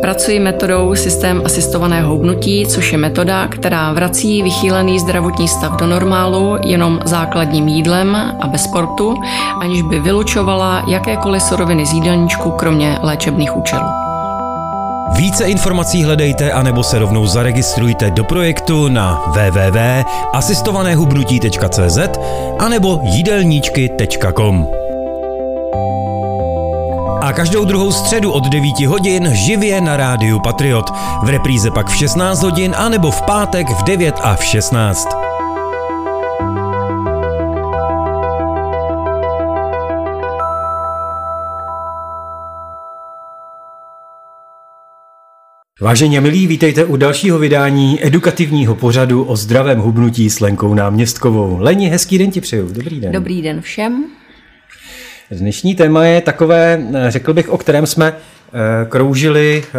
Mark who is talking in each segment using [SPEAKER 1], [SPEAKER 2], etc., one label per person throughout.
[SPEAKER 1] Pracuji metodou systém asistovaného hubnutí, což je metoda, která vrací vychýlený zdravotní stav do normálu jenom základním jídlem a bez sportu, aniž by vylučovala jakékoliv suroviny z jídelníčku, kromě léčebných účelů.
[SPEAKER 2] Více informací hledejte anebo se rovnou zaregistrujte do projektu na www.asistovanéhubnutí.cz anebo jídelníčky.com. A každou druhou středu od 9 hodin živě na rádiu Patriot. V repríze pak v 16 hodin anebo v pátek v 9 a v 16. Vážení a milí, vítejte u dalšího vydání edukativního pořadu o zdravém hubnutí s Lenkou Náměstkovou. Leni, hezký den ti přeju. Dobrý den.
[SPEAKER 1] Dobrý den všem.
[SPEAKER 2] Dnešní téma je takové, řekl bych, o kterém jsme eh, kroužili eh,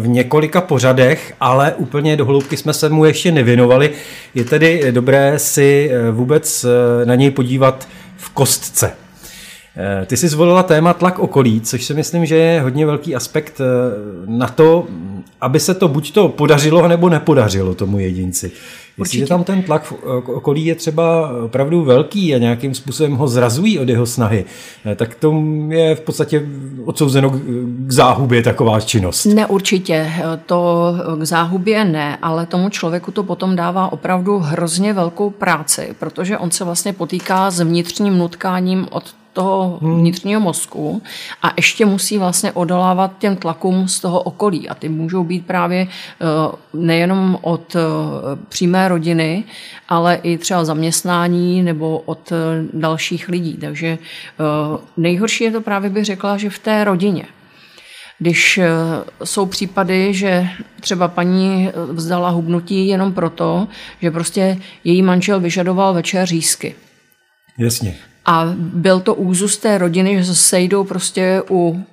[SPEAKER 2] v několika pořadech, ale úplně do hloubky jsme se mu ještě nevěnovali. Je tedy dobré si eh, vůbec na něj podívat v kostce. Ty jsi zvolila téma tlak okolí, což si myslím, že je hodně velký aspekt na to, aby se to buď to podařilo, nebo nepodařilo tomu jedinci. Jestliže tam ten tlak v okolí je třeba opravdu velký a nějakým způsobem ho zrazují od jeho snahy, eh, tak to je v podstatě odsouzeno k záhubě taková činnost.
[SPEAKER 1] Ne, určitě. To k záhubě ne, ale tomu člověku to potom dává opravdu hrozně velkou práci, protože on se vlastně potýká s vnitřním nutkáním od toho hmm. vnitřního mozku a ještě musí vlastně odolávat těm tlakům z toho okolí. A ty můžou být právě eh, nejenom od eh, přímé rodiny, ale i třeba zaměstnání nebo od eh, dalších lidí. Takže nejhorší je to právě bych řekla, že v té rodině. Když jsou případy, že třeba paní vzdala hubnutí jenom proto, že prostě její manžel vyžadoval večer řízky.
[SPEAKER 2] Jasně.
[SPEAKER 1] A byl to úzus té rodiny, že se sejdou prostě u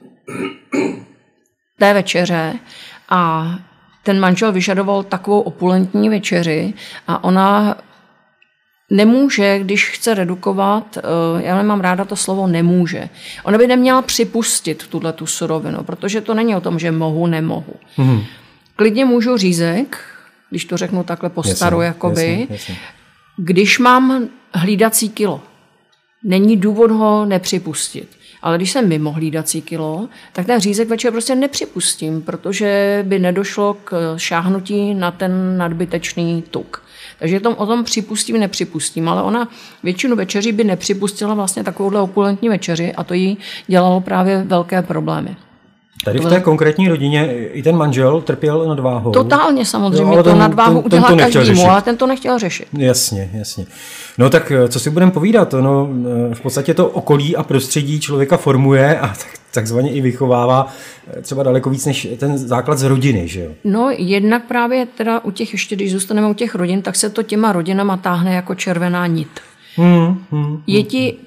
[SPEAKER 1] té večeře a ten manžel vyžadoval takovou opulentní večeři a ona nemůže, když chce redukovat, eh, já nemám ráda to slovo nemůže. Ona by neměla připustit tuhle tu surovinu, protože to není o tom, že mohu, nemohu. Mm. Klidně můžu řízek, když to řeknu takhle po staru, jakoby, jasně, jasně. když mám hlídací kilo není důvod ho nepřipustit. Ale když jsem mimo hlídací kilo, tak ten řízek večer prostě nepřipustím, protože by nedošlo k šáhnutí na ten nadbytečný tuk. Takže tom, o tom připustím, nepřipustím, ale ona většinu večeří by nepřipustila vlastně takovouhle opulentní večeři a to jí dělalo právě velké problémy.
[SPEAKER 2] Tady v té konkrétní rodině i ten manžel trpěl nadváhou.
[SPEAKER 1] Totálně samozřejmě, jo, to nadváhu ten, udělá ten každému, řešit. ale ten to nechtěl řešit.
[SPEAKER 2] Jasně, jasně. No tak eh, co si budeme povídat, no, v podstatě to okolí a prostředí člověka formuje a tak, takzvaně i vychovává eh, třeba daleko víc než ten základ z rodiny, že jo?
[SPEAKER 1] No jednak právě teda u těch, ještě když zůstaneme u těch rodin, tak se to těma rodinama táhne jako červená nit. Hmm, hmm, je ti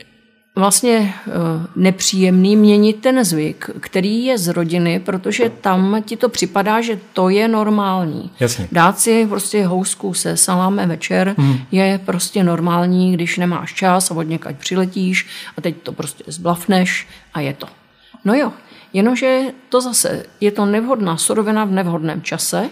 [SPEAKER 1] vlastně eh, nepříjemný měnit ten zvyk, který je z rodiny, protože tam ti to připadá, že to je normální.
[SPEAKER 2] Jasně.
[SPEAKER 1] Dát si prostě housku se salámem večer hmm. je prostě normální, když nemáš čas a od někaď přiletíš a teď to prostě zblafneš a je to. No jo, jenomže to zase je to nevhodná surovina v nevhodném čase,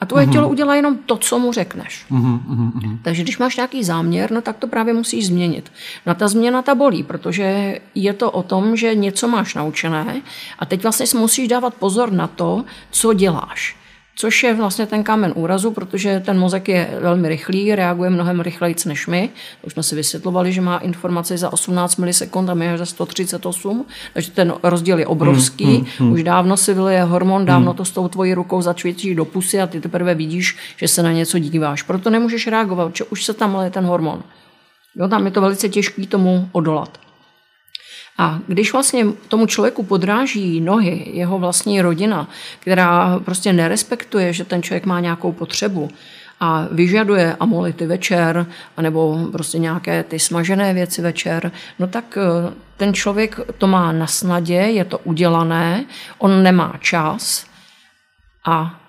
[SPEAKER 1] a tvoje mm-hmm. tělo udělá jenom to, co mu řekneš. Mm-hmm. Takže když máš nějaký záměr, no tak to právě musíš změnit. No ta změna ta bolí, protože je to o tom, že něco máš naučené a teď vlastně si musíš dávat pozor na to, co děláš což je vlastně ten kámen úrazu, protože ten mozek je velmi rychlý, reaguje mnohem rychleji než my. Už jsme si vysvětlovali, že má informace za 18 milisekund a my za 138, takže ten rozdíl je obrovský. Hmm, hmm, hmm. Už dávno si vylije hormon, dávno hmm. to s tou tvojí rukou začvětí do pusy a ty teprve vidíš, že se na něco díváš. Proto nemůžeš reagovat, že už se tam leje ten hormon. Jo, tam je to velice těžké tomu odolat. A když vlastně tomu člověku podráží nohy jeho vlastní rodina, která prostě nerespektuje, že ten člověk má nějakou potřebu, a vyžaduje amolity večer, nebo prostě nějaké ty smažené věci večer, no tak eh, ten člověk to má na snadě, je to udělané, on nemá čas a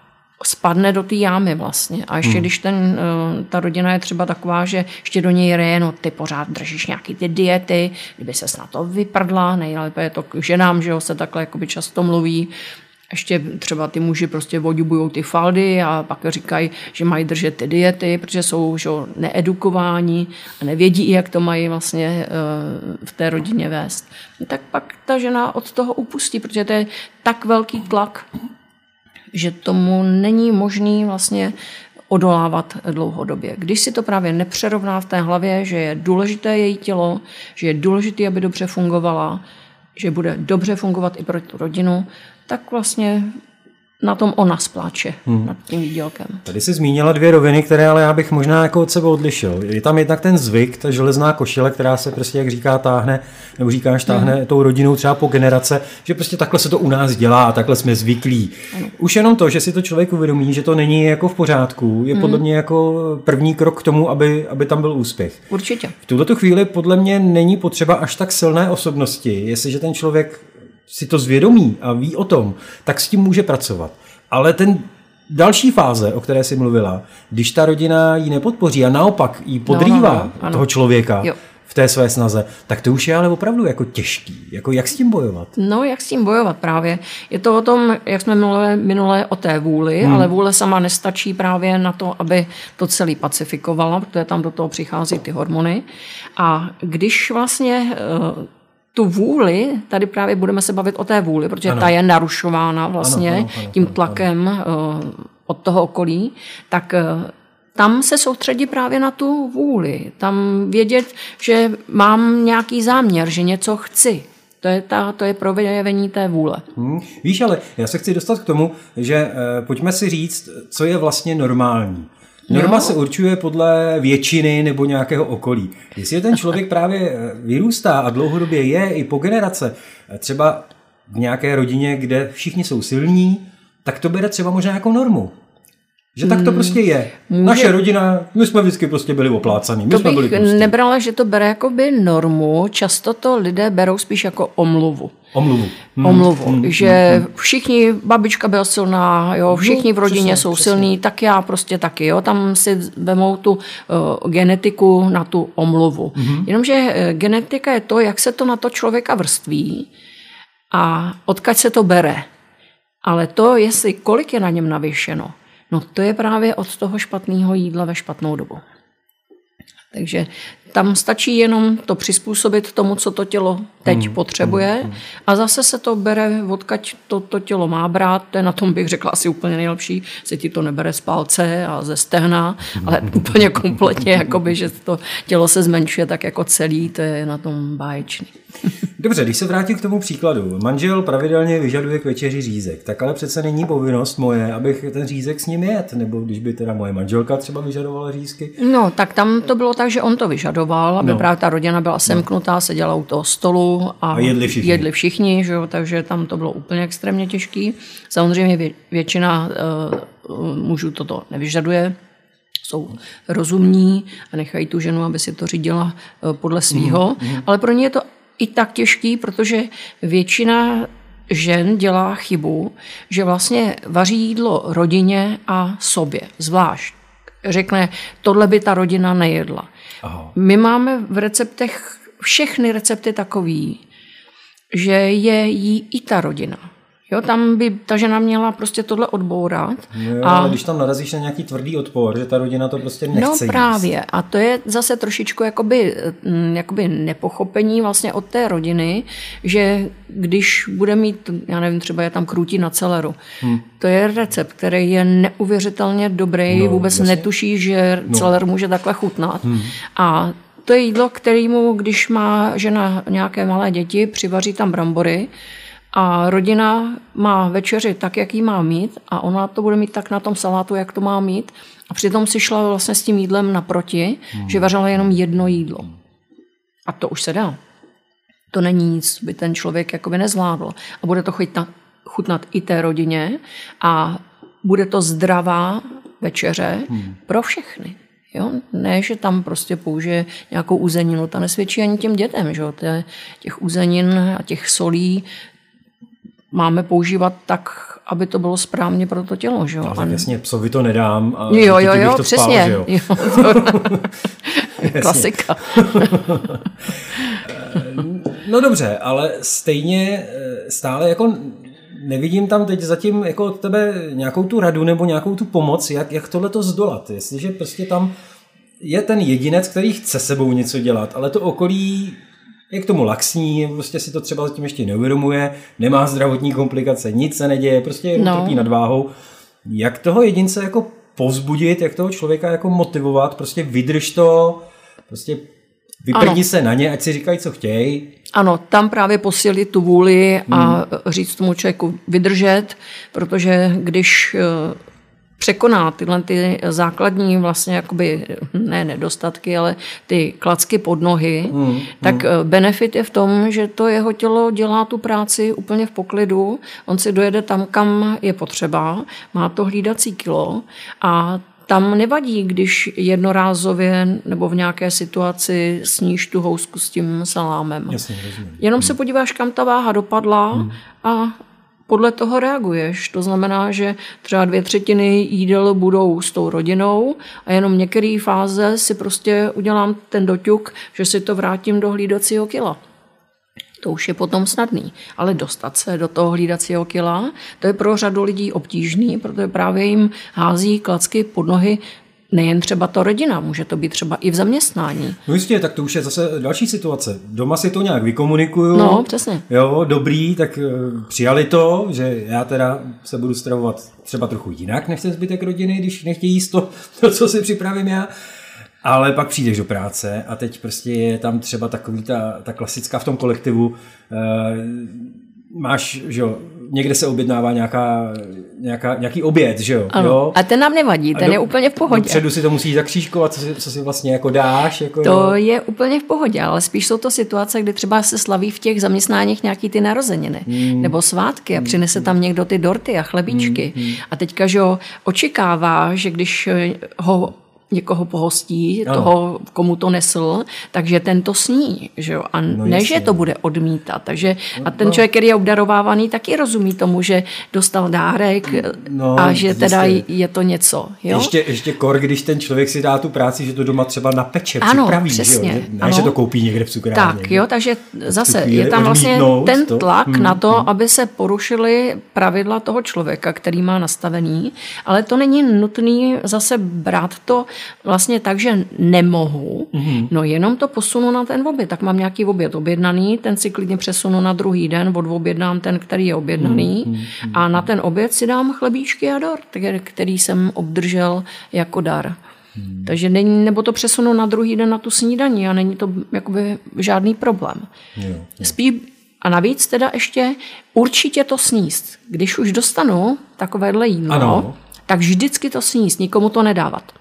[SPEAKER 1] spadne do té jámy vlastně. A ještě hmm. když ten, eh, ta rodina je třeba taková, že ještě do něj reje, no ty pořád držíš nějaký ty diety, kdyby se na to vyprdla, nejlépe je to k ženám, že jo, se takhle jakoby často mluví, ještě třeba ty muži prostě vodibujou ty faldy a pak říkají, že mají držet ty diety, protože jsou že, needukováni a nevědí, jak to mají vlastně eh, v té rodině vést. Tak pak ta žena od toho upustí, protože to je tak velký tlak, že tomu není možný vlastně odolávat dlouhodobě. Když si to právě nepřerovná v té hlavě, že je důležité její tělo, že je důležité, aby dobře fungovala, že bude dobře fungovat i pro tu rodinu, tak vlastně na tom ona spláče, hmm. nad tím výdělkem.
[SPEAKER 2] Tady jsi zmínila dvě roviny, které ale já bych možná jako od sebe odlišil. Je tam jednak ten zvyk, ta železná košile, která se prostě, jak říká, táhne, nebo říkáš, táhne hmm. tou rodinou třeba po generace, že prostě takhle se to u nás dělá a takhle jsme zvyklí. Hmm. Už jenom to, že si to člověk uvědomí, že to není jako v pořádku, je hmm. podle mě jako první krok k tomu, aby, aby tam byl úspěch.
[SPEAKER 1] Určitě.
[SPEAKER 2] V tuto chvíli podle mě není potřeba až tak silné osobnosti, jestliže ten člověk si to zvědomí a ví o tom, tak s tím může pracovat. Ale ten další fáze, o které jsi mluvila, když ta rodina ji nepodpoří a naopak ji podrývá no, no, no, toho člověka, jo v té své snaze, tak to už je ale opravdu jako těžký. Jako jak s tím bojovat?
[SPEAKER 1] No, jak s tím bojovat právě. Je to o tom, jak jsme mluvili minule o té vůli, hmm. ale vůle sama nestačí právě na to, aby to celý pacifikovala, protože tam do toho přichází ty hormony. A když vlastně eh, tu vůli, tady právě budeme se bavit o té vůli, protože ano. ta je narušována vlastně ano, ano, ano, tím tlakem ano. Eh, od toho okolí, tak eh, tam se soustředí právě na tu vůli. Tam vědět, že mám nějaký záměr, že něco chci. To je, ta, to je projevení té vůle.
[SPEAKER 2] Hmm. Víš, ale já se chci dostat k tomu, že eh, pojďme si říct, co je vlastně normální. Norma jo. se určuje podle většiny nebo nějakého okolí. Jestli ten člověk právě eh, vyrůstá a dlouhodobě je i po generace, eh, třeba v nějaké rodině, kde všichni jsou silní, tak to bere třeba možná jako normu. Že tak to hmm. prostě je. Může... Naše rodina, my jsme vždycky prostě byli oplácaní. My
[SPEAKER 1] to
[SPEAKER 2] jsme
[SPEAKER 1] bych
[SPEAKER 2] byli prostě.
[SPEAKER 1] nebrala, že to bere jako by normu. Často to lidé berou spíš jako omluvu.
[SPEAKER 2] Omluvu.
[SPEAKER 1] Hmm. Omluvu, hmm. že hmm. všichni, babička byla silná, jo, no, všichni v rodině přesně, jsou přesně. silní, tak já prostě taky. Jo, tam si vemou tu uh, genetiku na tu omluvu. Hmm. Jenomže uh, genetika je to, jak se to na to člověka vrství a odkud se to bere. Ale to, jestli kolik je na něm navěšeno, No to je právě od toho špatného jídla ve špatnou dobu. Takže tam stačí jenom to přizpůsobit tomu, co to tělo teď hmm, potřebuje hmm, a zase se to bere, odkaď to, to tělo má brát, to je na tom bych řekla asi úplně nejlepší, se ti to nebere z palce a ze stehna, ale úplně kompletně, jakoby, že to tělo se zmenšuje tak jako celý, to je na tom báječný.
[SPEAKER 2] Dobře, když se vrátím k tomu příkladu. Manžel pravidelně vyžaduje k večeři řízek, tak ale přece není povinnost moje, abych ten řízek s ním jet, nebo když by teda moje manželka třeba vyžadovala řízky.
[SPEAKER 1] No, tak tam to bylo tak, že on to vyžadoval, aby no. právě ta rodina byla semknutá, no. seděla u toho stolu a,
[SPEAKER 2] a jedli všichni.
[SPEAKER 1] Jedli všichni že jo, takže tam to bylo úplně extrémně těžký. Samozřejmě vě, většina uh, mužů toto nevyžaduje, jsou rozumní a nechají tu ženu, aby si to řídila uh, podle svýho, mm, mm. ale pro ně je to i tak těžký, protože většina žen dělá chybu, že vlastně vaří jídlo rodině a sobě, zvlášť. Řekne, tohle by ta rodina nejedla. Aha. My máme v receptech všechny recepty takový, že je jí i ta rodina. Jo, tam by ta žena měla prostě tohle odbourat.
[SPEAKER 2] No jo, a... ale když tam narazíš na nějaký tvrdý odpor, že ta rodina to prostě nechce
[SPEAKER 1] No právě. Jíst. A to je zase trošičku jakoby, mm, jakoby nepochopení vlastně od té rodiny, že když bude mít, já nevím, třeba je tam krutí na celeru. Hmm. To je recept, který je neuvěřitelně dobrý, no, vůbec jasně. netuší, že no. celer může takhle chutnat. Hmm. A to je jídlo, kterému, když má žena nějaké malé děti, přivaří tam brambory, a rodina má večeři tak, jak ji má mít a ona to bude mít tak na tom salátu, jak to má mít. A přitom si šla vlastně s tím jídlem naproti, hmm. že vařila jenom jedno jídlo. A to už se dá. To není nic, by ten člověk jakoby nezvládl. A bude to chutnat, chutnat i té rodině a bude to zdravá večeře hmm. pro všechny. Jo? Ne, že tam prostě použije nějakou uzeninu, ta nesvědčí ani těm dětem. Že? Těch uzenin a těch solí máme používat tak, aby to bylo správně pro to tělo. Že?
[SPEAKER 2] Ale jasně, psovi to nedám a
[SPEAKER 1] jo, jo, jo, to přesně. Spál, jo? Jo, to... Klasika.
[SPEAKER 2] no dobře, ale stejně eh, stále jako nevidím tam teď zatím jako od tebe nějakou tu radu nebo nějakou tu pomoc, jak, jak tohle to zdolat. Jestliže prostě tam je ten jedinec, který chce sebou něco dělat, ale to okolí je k tomu laxní, prostě si to třeba zatím ještě neuvědomuje, nemá zdravotní komplikace, nic se neděje, prostě je no. trpí nadváhou. Jak toho jedince jako povzbudit, jak toho člověka jako motivovat, prostě vydrž to, prostě vyprdni se na ně, ať si říkají, co chtějí.
[SPEAKER 1] Ano, tam právě posílit tu vůli a hmm. říct tomu člověku vydržet, protože když překoná tyhle ty základní vlastně jakoby, ne nedostatky, ale ty klacky pod nohy, hmm, tak hmm. benefit je v tom, že to jeho tělo dělá tu práci úplně v poklidu, on si dojede tam, kam je potřeba, má to hlídací kilo a tam nevadí, když jednorázově nebo v nějaké situaci sníš tu housku s tím salámem.
[SPEAKER 2] Jasně, rozumím.
[SPEAKER 1] Jenom hmm. se podíváš, kam ta váha dopadla hmm. a podle toho reaguješ. To znamená, že třeba dvě třetiny jídel budou s tou rodinou a jenom některé fáze si prostě udělám ten doťuk, že si to vrátím do hlídacího kila. To už je potom snadný. Ale dostat se do toho hlídacího kila, to je pro řadu lidí obtížný, protože právě jim hází klacky pod nohy nejen třeba to rodina, může to být třeba i v zaměstnání.
[SPEAKER 2] No jistě, tak to už je zase další situace. Doma si to nějak vykomunikuju.
[SPEAKER 1] No, přesně.
[SPEAKER 2] Jo, dobrý, tak eh, přijali to, že já teda se budu stravovat třeba trochu jinak než ten zbytek rodiny, když nechtějí jíst to, to, co si připravím já. Ale pak přijdeš do práce a teď prostě je tam třeba takový ta, ta klasická v tom kolektivu, eh, máš, že jo, někde se objednává nějaká, nějaká, nějaký oběd, že jo?
[SPEAKER 1] Ano.
[SPEAKER 2] jo?
[SPEAKER 1] A ten nám nevadí, ten do, je úplně v pohodě.
[SPEAKER 2] Dopředu si to musíš zakřížkovat, co si, co si vlastně jako dáš. Jako,
[SPEAKER 1] to jo? je úplně v pohodě, ale spíš jsou to situace, kdy třeba se slaví v těch zaměstnáních nějaký ty narozeniny hmm. nebo svátky a přinese tam někdo ty dorty a chlebíčky. Hmm. A teďka, že jo, očekává, že když ho někoho pohostí, ano. toho, komu to nesl, takže ten to sní. Že jo? A no ne, že to bude odmítat. Takže, a ten no. člověk, který je obdarovávaný, taky rozumí tomu, že dostal dárek no, a že teda jistě. je to něco. Jo?
[SPEAKER 2] Ještě, ještě kor, když ten člověk si dá tu práci, že to doma třeba napeče,
[SPEAKER 1] ano,
[SPEAKER 2] připraví.
[SPEAKER 1] Přesně,
[SPEAKER 2] že, jo? Ne, ano. že to koupí někde v cukrárně.
[SPEAKER 1] Tak, jo, takže zase je tam vlastně ten tlak to? Hmm, na to, hmm. aby se porušily pravidla toho člověka, který má nastavený, ale to není nutný zase brát to vlastně tak, že nemohu, mm-hmm. no jenom to posunu na ten oběd. Tak mám nějaký oběd objednaný, ten si klidně přesunu na druhý den, objednám ten, který je objednaný mm-hmm. a na ten oběd si dám chlebíčky a dort, který jsem obdržel jako dar. Hmm. Takže není, nebo to přesunu na druhý den na tu snídaní a není to jakoby žádný problém. Jo, jo. Spíš a navíc teda ještě určitě to sníst. Když už dostanu takovéhle jídlo, ano. tak vždycky to sníst, nikomu to nedávat.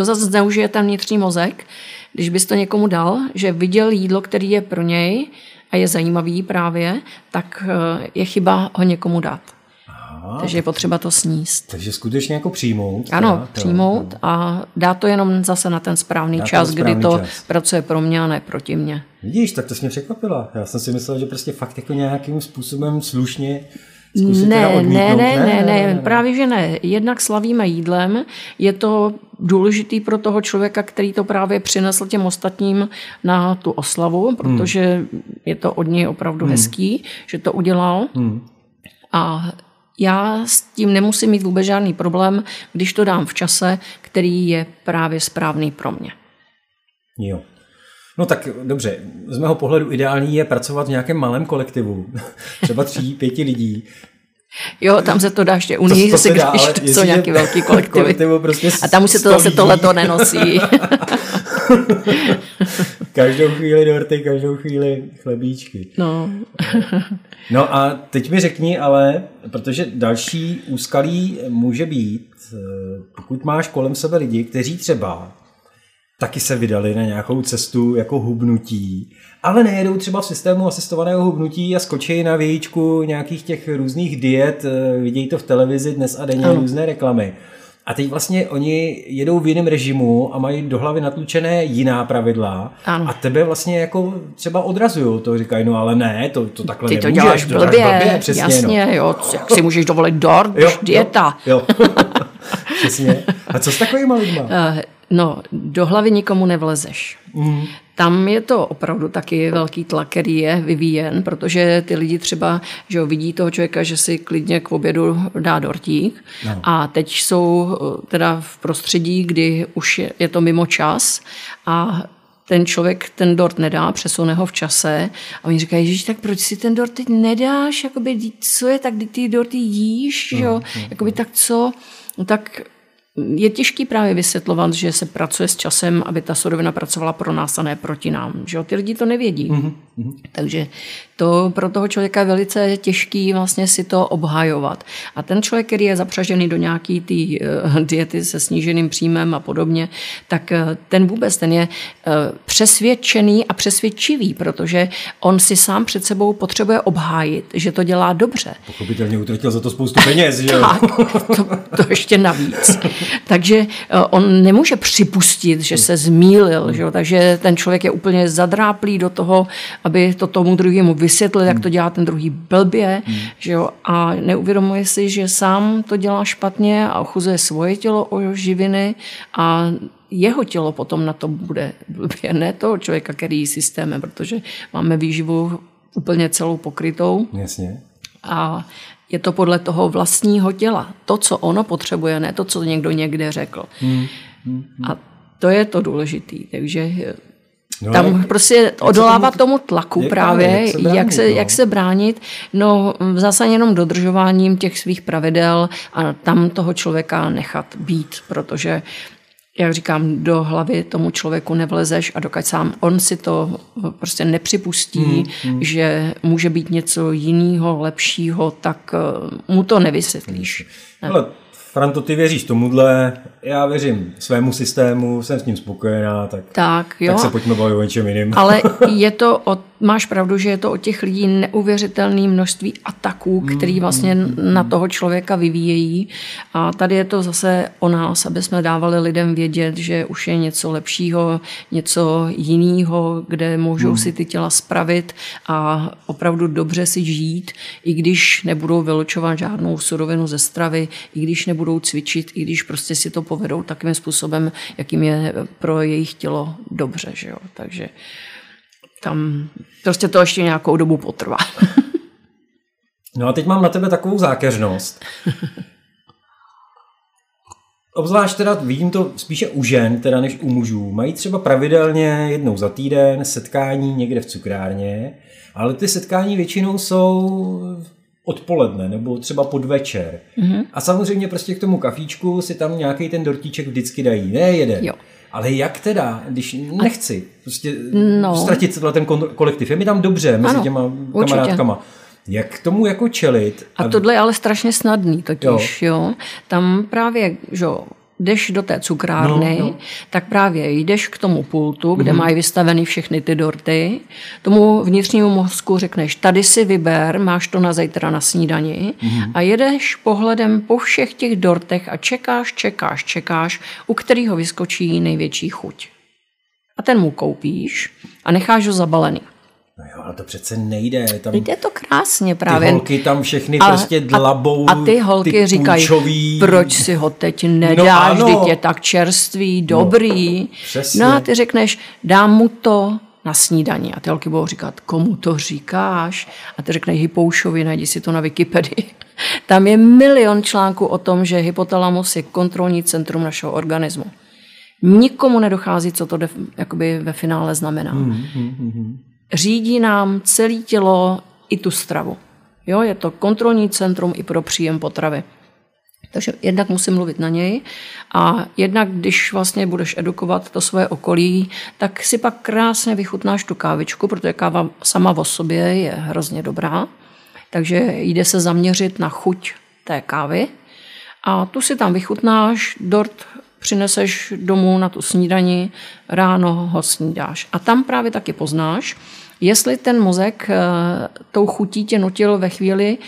[SPEAKER 1] To zase zneužije ten vnitřní mozek, když bys to někomu dal, že viděl jídlo, který je pro něj a je zajímavý právě, tak eh, je chyba ho někomu dát. Aha, takže je potřeba to sníst.
[SPEAKER 2] Takže skutečně jako přijmout.
[SPEAKER 1] Ano, teda, přijmout a dát to jenom zase na ten správný čas, správný kdy to čas. pracuje pro mě a ne proti mě.
[SPEAKER 2] Vidíš, tak to jsi mě překvapila. Já jsem si myslel, že prostě fakt jako nějakým způsobem slušně
[SPEAKER 1] ne, ne, ne, ne, ne, ne, právě že ne. Jednak slavíme jídlem, je to důležitý pro toho člověka, který to právě přinesl těm ostatním na tu oslavu, hmm. protože hmm. je to od něj opravdu hmm. hezký, že to udělal. Hmm. A já s tím nemusím mít vůbec žádný problém, když to dám v čase, který je právě správný pro mě.
[SPEAKER 2] Jo. No tak dobře, z mého pohledu ideální je pracovat v nějakém malém kolektivu, třeba tří, pěti lidí.
[SPEAKER 1] Jo, tam se to dá ještě unii, to, to dá, když to jsou nějaký velký kolektivy. prostě a tam už se to zase tohleto nenosí.
[SPEAKER 2] každou chvíli dorty, každou chvíli chlebíčky.
[SPEAKER 1] No.
[SPEAKER 2] no a teď mi řekni ale, protože další úskalí může být, eh, pokud máš kolem sebe lidi, kteří třeba taky se vydali na nějakou cestu jako hubnutí, ale nejedou třeba v systému asistovaného hubnutí a skočí na vějíčku nějakých těch různých diet, eh, vidějí to v televizi dnes a denně ano. různé reklamy. A teď vlastně oni jedou v jiném režimu a mají do hlavy natlučené jiná pravidla
[SPEAKER 1] Ano.
[SPEAKER 2] a tebe vlastně jako třeba odrazují. To říkají, no ale ne, to, to takhle
[SPEAKER 1] Ty to
[SPEAKER 2] nemůžeš.
[SPEAKER 1] děláš
[SPEAKER 2] děláš
[SPEAKER 1] blbě,
[SPEAKER 2] blbě přesně,
[SPEAKER 1] jasně,
[SPEAKER 2] no.
[SPEAKER 1] jo, jak si můžeš dovolit dort,
[SPEAKER 2] Jo,
[SPEAKER 1] dieta.
[SPEAKER 2] Jo, jo. přesně. A co s takovýma lidma?
[SPEAKER 1] No, do hlavy nikomu nevlezeš.
[SPEAKER 2] Mm.
[SPEAKER 1] Tam je to opravdu taky velký tlak, který je vyvíjen, protože ty lidi třeba že jo, vidí toho člověka, že si klidně k obědu dá dortík
[SPEAKER 2] No.
[SPEAKER 1] a teď jsou eh, teda v prostředí, kdy už je, je to mimo čas a ten člověk ten dort nedá, přesune ho v čase a oni říkají, že tak proč si ten dort teď nedáš, jakoby, co je, tak ty dorty jíš, jo, jakoby tak co, no tak je těžký právě vysvětlovat, že se pracuje s časem, aby ta surovina pracovala pro nás a ne proti nám. Že jo? Ty lidi to nevědí. Mm-hmm. Takže to pro toho člověka je velice těžký vlastně si to obhajovat. A ten člověk, který je zapřažený do nějaký té uh, diety se sníženým příjmem a podobně, tak uh, ten vůbec ten je uh, přesvědčený a přesvědčivý, protože on si sám před sebou potřebuje obhájit, že to dělá dobře.
[SPEAKER 2] Pochopitelně utratil za to spoustu peněz, že jo?
[SPEAKER 1] Tak, to, to ještě navíc. Takže eh, on nemůže připustit, že se zmýlil, že jo? takže ten člověk je úplně zadráplý do toho, aby to tomu druhému vysvětlil, jak to dělá ten druhý blbě, že jo? a neuvědomuje si, že sám to dělá špatně a ochuzuje svoje tělo o živiny a jeho tělo potom na to bude blbě, ne toho člověka, který jí systémem, protože máme výživu úplně celou pokrytou
[SPEAKER 2] Jasně.
[SPEAKER 1] a je to podle toho vlastního těla. To, co ono potřebuje, ne to, co někdo někde řekl. Hmm. A to je to důležitý. Takže
[SPEAKER 2] No,
[SPEAKER 1] tam
[SPEAKER 2] jak-
[SPEAKER 1] prostě odolávat tomu tlaku
[SPEAKER 2] jak-
[SPEAKER 1] právě,
[SPEAKER 2] jak se
[SPEAKER 1] jak,
[SPEAKER 2] bránit,
[SPEAKER 1] se,
[SPEAKER 2] no?
[SPEAKER 1] jak se bránit, no v zásadě jenom dodržováním těch svých pravidel a tam toho člověka nechat být, protože jak říkám, do hlavy tomu člověku nevlezeš a dokud sám on si to prostě nepřipustí, hmm, hmm. že může být něco jiného, lepšího, tak eh, mu to nevysvětlíš.
[SPEAKER 2] Ale Franto, ty věříš tomuhle, já věřím svému systému, jsem s ním spokojená, tak,
[SPEAKER 1] Tak, jo.
[SPEAKER 2] tak se pojďme bavit o něčem jiným.
[SPEAKER 1] Ale je to o, máš pravdu, že je to o těch lidí neuvěřitelné množství ataků, který vlastně na toho člověka vyvíjejí. A tady je to zase o nás, aby jsme dávali lidem vědět, že už je něco lepšího, něco jiného, kde můžou si ty těla spravit a opravdu dobře si žít, i když nebudou vylučovat žádnou surovinu ze stravy, i když nebudou cvičit, i když prostě si to povedou takovým způsobem, jakým je pro jejich tělo dobře. Že jo? Takže tam prostě to ještě nějakou dobu potrvá.
[SPEAKER 2] No a teď mám na tebe takovou zákeřnost. Obzvlášť teda vidím to spíše u žen, teda než u mužů. Mají třeba pravidelně jednou za týden setkání někde v cukrárně, ale ty setkání většinou jsou odpoledne nebo třeba podvečer. Mm-hmm. A samozřejmě prostě k tomu kafíčku si tam nějaký ten dortíček vždycky dají. Ne jeden.
[SPEAKER 1] Jo.
[SPEAKER 2] Ale jak teda, když nechci prostě
[SPEAKER 1] No.
[SPEAKER 2] ztratit tenhle ten kolektiv, je mi tam dobře mezi
[SPEAKER 1] Ano,
[SPEAKER 2] těma
[SPEAKER 1] určitě.
[SPEAKER 2] kamarádkama. Jak k tomu jako čelit?
[SPEAKER 1] A tohle je ale strašně snadný totiž, jo. jo. Tam právě, že jo, jdeš do té cukrárny,
[SPEAKER 2] No,
[SPEAKER 1] no, tak právě jdeš k tomu pultu, kde mm. mají vystavený všechny ty dorty, tomu vnitřnímu mozku řekneš, tady si vyber, máš to na zítra na snídani mm. a jedeš pohledem po všech těch dortech a čekáš, čekáš, čekáš, u kterého vyskočí největší chuť. A ten mu koupíš a necháš ho zabalený.
[SPEAKER 2] No to přece nejde. Tam
[SPEAKER 1] Jde to krásně
[SPEAKER 2] ty
[SPEAKER 1] právě.
[SPEAKER 2] holky tam všechny
[SPEAKER 1] A-
[SPEAKER 2] prostě dlabou.
[SPEAKER 1] A, a ty holky
[SPEAKER 2] ty
[SPEAKER 1] říkají,
[SPEAKER 2] půjčový.
[SPEAKER 1] proč si ho teď nedáš,
[SPEAKER 2] No
[SPEAKER 1] no,
[SPEAKER 2] ano.
[SPEAKER 1] vždyť je tak čerstvý, dobrý.
[SPEAKER 2] přesně.
[SPEAKER 1] No a ty řekneš, dám mu to na snídaní. A ty holky budou říkat, komu to říkáš? A ty řekneš Hypoušovi, najdi si to na Wikipedii. Tam je milion článků o tom, že hypotalamus je kontrolní centrum našeho organismu. Nikomu nedochází, co to de, jakoby ve finále znamená.
[SPEAKER 2] Hmm,
[SPEAKER 1] Řídí nám celé tělo i tu stravu. Jo, je to kontrolní centrum i pro příjem potravy. Takže jednak musím mluvit na něj a jednak, když vlastně budeš edukovat to svoje okolí, tak si pak krásně vychutnáš tu kávičku, protože káva sama o sobě je hrozně dobrá. Takže jde se zaměřit na chuť té kávy a tu si tam vychutnáš, dort přineseš domů na tu snídani, ráno ho snídáš. A tam právě taky poznáš, jestli ten mozek tou chutí tě nutil ve chvíli,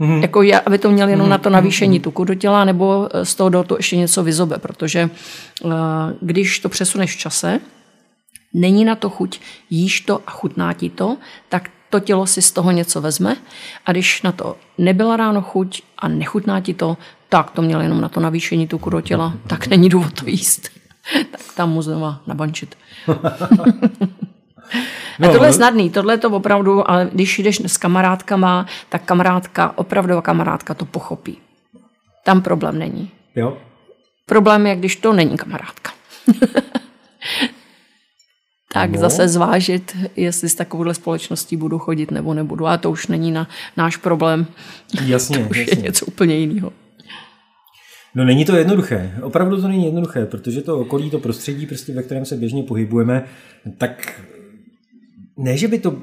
[SPEAKER 1] Mm-hmm. Jako je, aby to měl jenom mm-hmm. na to navýšení tuku do těla, nebo z toho do to ještě něco vyzobe, protože když to přesuneš v čase, není na to chuť, jíš to a chutná ti to, tak to tělo si z toho něco vezme a když na to nebyla ráno chuť a nechutná ti to, tak to měl jenom na to navýšení tuku do těla, tak není důvod to jíst. tak tam mu znova nabančit. No, a tohle je snadný, tohle je to opravdu, ale když jdeš s kamarádkama, tak kamarádka, opravdová kamarádka to pochopí. Tam problém není.
[SPEAKER 2] Jo.
[SPEAKER 1] Problém je, když to není kamarádka. tak no. zase zvážit, jestli s takovouhle společností budu chodit nebo nebudu. A to už není na náš problém.
[SPEAKER 2] Jasně,
[SPEAKER 1] to už
[SPEAKER 2] jasně.
[SPEAKER 1] je něco úplně jiného.
[SPEAKER 2] No není to jednoduché. Opravdu to není jednoduché, protože to okolí, to prostředí, prostě, ve kterém se běžně pohybujeme, tak ne, že by to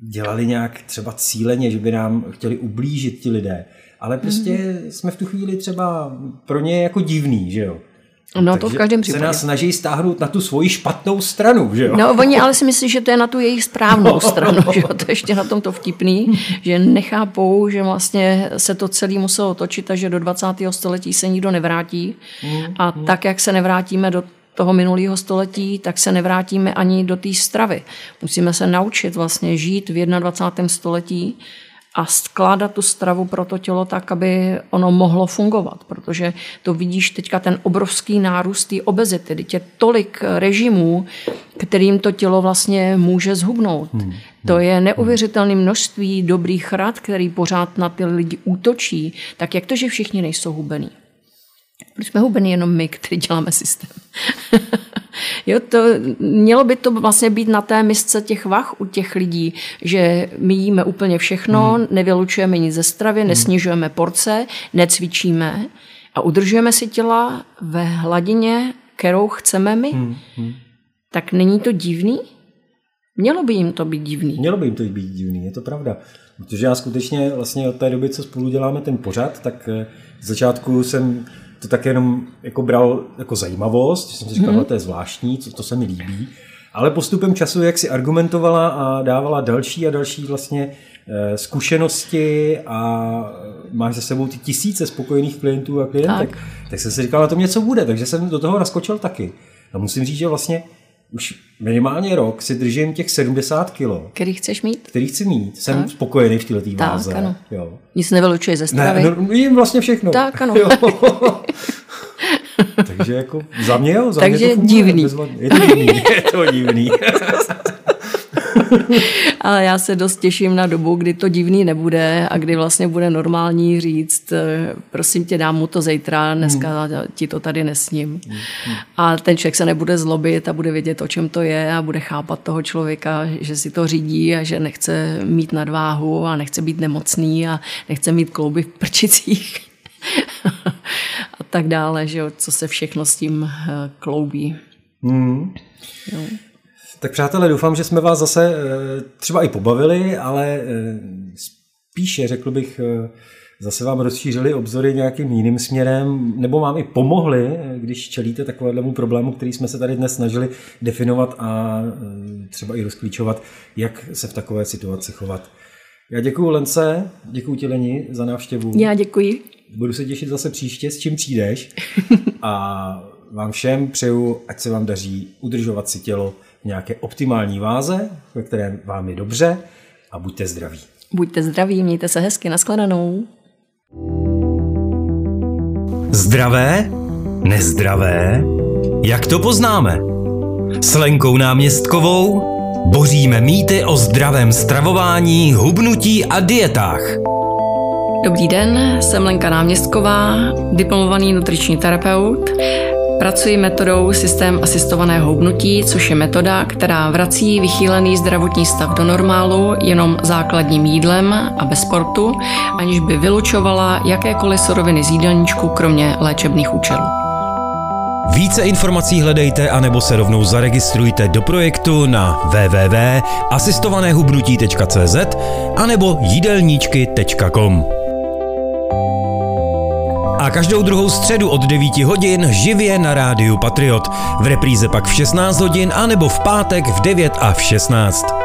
[SPEAKER 2] dělali nějak třeba cíleně, že by nám chtěli ublížit ti lidé, ale prostě mm-hmm. jsme v tu chvíli třeba pro ně jako divný, že jo.
[SPEAKER 1] No Takže to v každém případě.
[SPEAKER 2] se nás snaží stáhnout na tu svoji špatnou stranu, že jo?
[SPEAKER 1] No oni ale si myslí, že to je na tu jejich správnou no, stranu, že jo? To je ještě na tom to vtipný, že nechápou, že vlastně se to celé muselo točit a že do 20. století se nikdo nevrátí mm, a mm. tak, jak se nevrátíme do toho minulého století, tak se nevrátíme ani do té stravy. Musíme se naučit vlastně žít v 21. století a skládat tu stravu pro to tělo tak, aby ono mohlo fungovat. Protože to vidíš teďka ten obrovský nárůst té obezity. Teď je tolik režimů, kterým to tělo vlastně může zhubnout. Hmm. To je neuvěřitelné množství dobrých rad, který pořád na ty lidi útočí. Tak jak to, že všichni nejsou hubení? Proč jsme hubení jenom my, který děláme systém? jo, to, mělo by to vlastně být na té misce těch vach u těch lidí, že my jíme úplně všechno, mm. nevylučujeme nic ze stravy, mm. nesnižujeme porce, necvičíme a udržujeme si těla ve hladině, kterou chceme my. Mm. Tak není to divný? Mělo by jim to být divný.
[SPEAKER 2] Mělo by jim to být divný, je to pravda. Protože já skutečně vlastně od té doby, co spolu děláme ten pořad, tak v eh, začátku jsem to tak jenom jako bral jako zajímavost, jsem si říkal, mm-hmm. to je zvláštní, to, to se mi líbí. Ale postupem času, jak si argumentovala a dávala další a další vlastně e, zkušenosti a máš za sebou ty tisíce spokojených klientů a klientek, tak, tak jsem si říkal, na tom něco bude, takže jsem do toho naskočil taky. A musím říct, že vlastně už minimálně rok si držím těch 70 kilo.
[SPEAKER 1] Který chceš mít?
[SPEAKER 2] Který chci mít. Jsem tak. spokojený v této váze.
[SPEAKER 1] Tak, ano.
[SPEAKER 2] Jo.
[SPEAKER 1] Nic nevylučuje ze stravy.
[SPEAKER 2] Ne, no, jím vlastně všechno.
[SPEAKER 1] Tak, ano.
[SPEAKER 2] Takže jako za mě jo, za
[SPEAKER 1] Takže
[SPEAKER 2] mě to
[SPEAKER 1] divný.
[SPEAKER 2] Je to divný. Je to divný.
[SPEAKER 1] Ale já se dost těším na dobu, kdy to divný nebude a kdy vlastně bude normální říct, eh, prosím tě, dám mu to zítra, dneska hmm. ti to tady nesním. Hmm. A ten člověk se nebude zlobit a bude vědět, o čem to je a bude chápat toho člověka, že si to řídí a že nechce mít nadváhu a nechce být nemocný a nechce mít klouby v prčicích. a tak dále, že jo, co se všechno s tím eh, kloubí. Hmm.
[SPEAKER 2] Jo. Tak přátelé, doufám, že jsme vás zase eh, třeba i pobavili, ale eh, spíše, řekl bych, eh, zase vám rozšířili obzory nějakým jiným směrem, nebo vám i pomohli, když čelíte takovému problému, který jsme se tady dnes snažili definovat a třeba i rozklíčovat, jak se v takové situaci chovat. Já děkuji Lence, děkuji ti Leni za návštěvu.
[SPEAKER 1] Já děkuji.
[SPEAKER 2] Budu se těšit zase příště, s čím přijdeš. A vám všem přeju, ať se vám daří udržovat si tělo nějaké optimální váze, ve které vám je dobře a buďte zdraví.
[SPEAKER 1] Buďte zdraví, mějte se hezky, nashledanou.
[SPEAKER 3] Zdravé? Nezdravé? Jak to poznáme? S Lenkou náměstkovou boříme mýty o zdravém stravování, hubnutí a dietách.
[SPEAKER 1] Dobrý den, jsem Lenka Náměstková, diplomovaný nutriční terapeut Pracuji metodou systém asistovaného hubnutí, což je metoda, která vrací vychýlený zdravotní stav do normálu jenom základním jídlem a bez sportu, aniž by vylučovala jakékoliv suroviny z jídelníčku, kromě léčebných účelů.
[SPEAKER 3] Více informací hledejte anebo se rovnou zaregistrujte do projektu na www.asistovanéhubnutí.cz anebo jídelníčky.com
[SPEAKER 2] a každou druhou středu od 9 hodin živě na rádiu Patriot. V repríze pak v 16 hodin a nebo v pátek v 9 a v 16.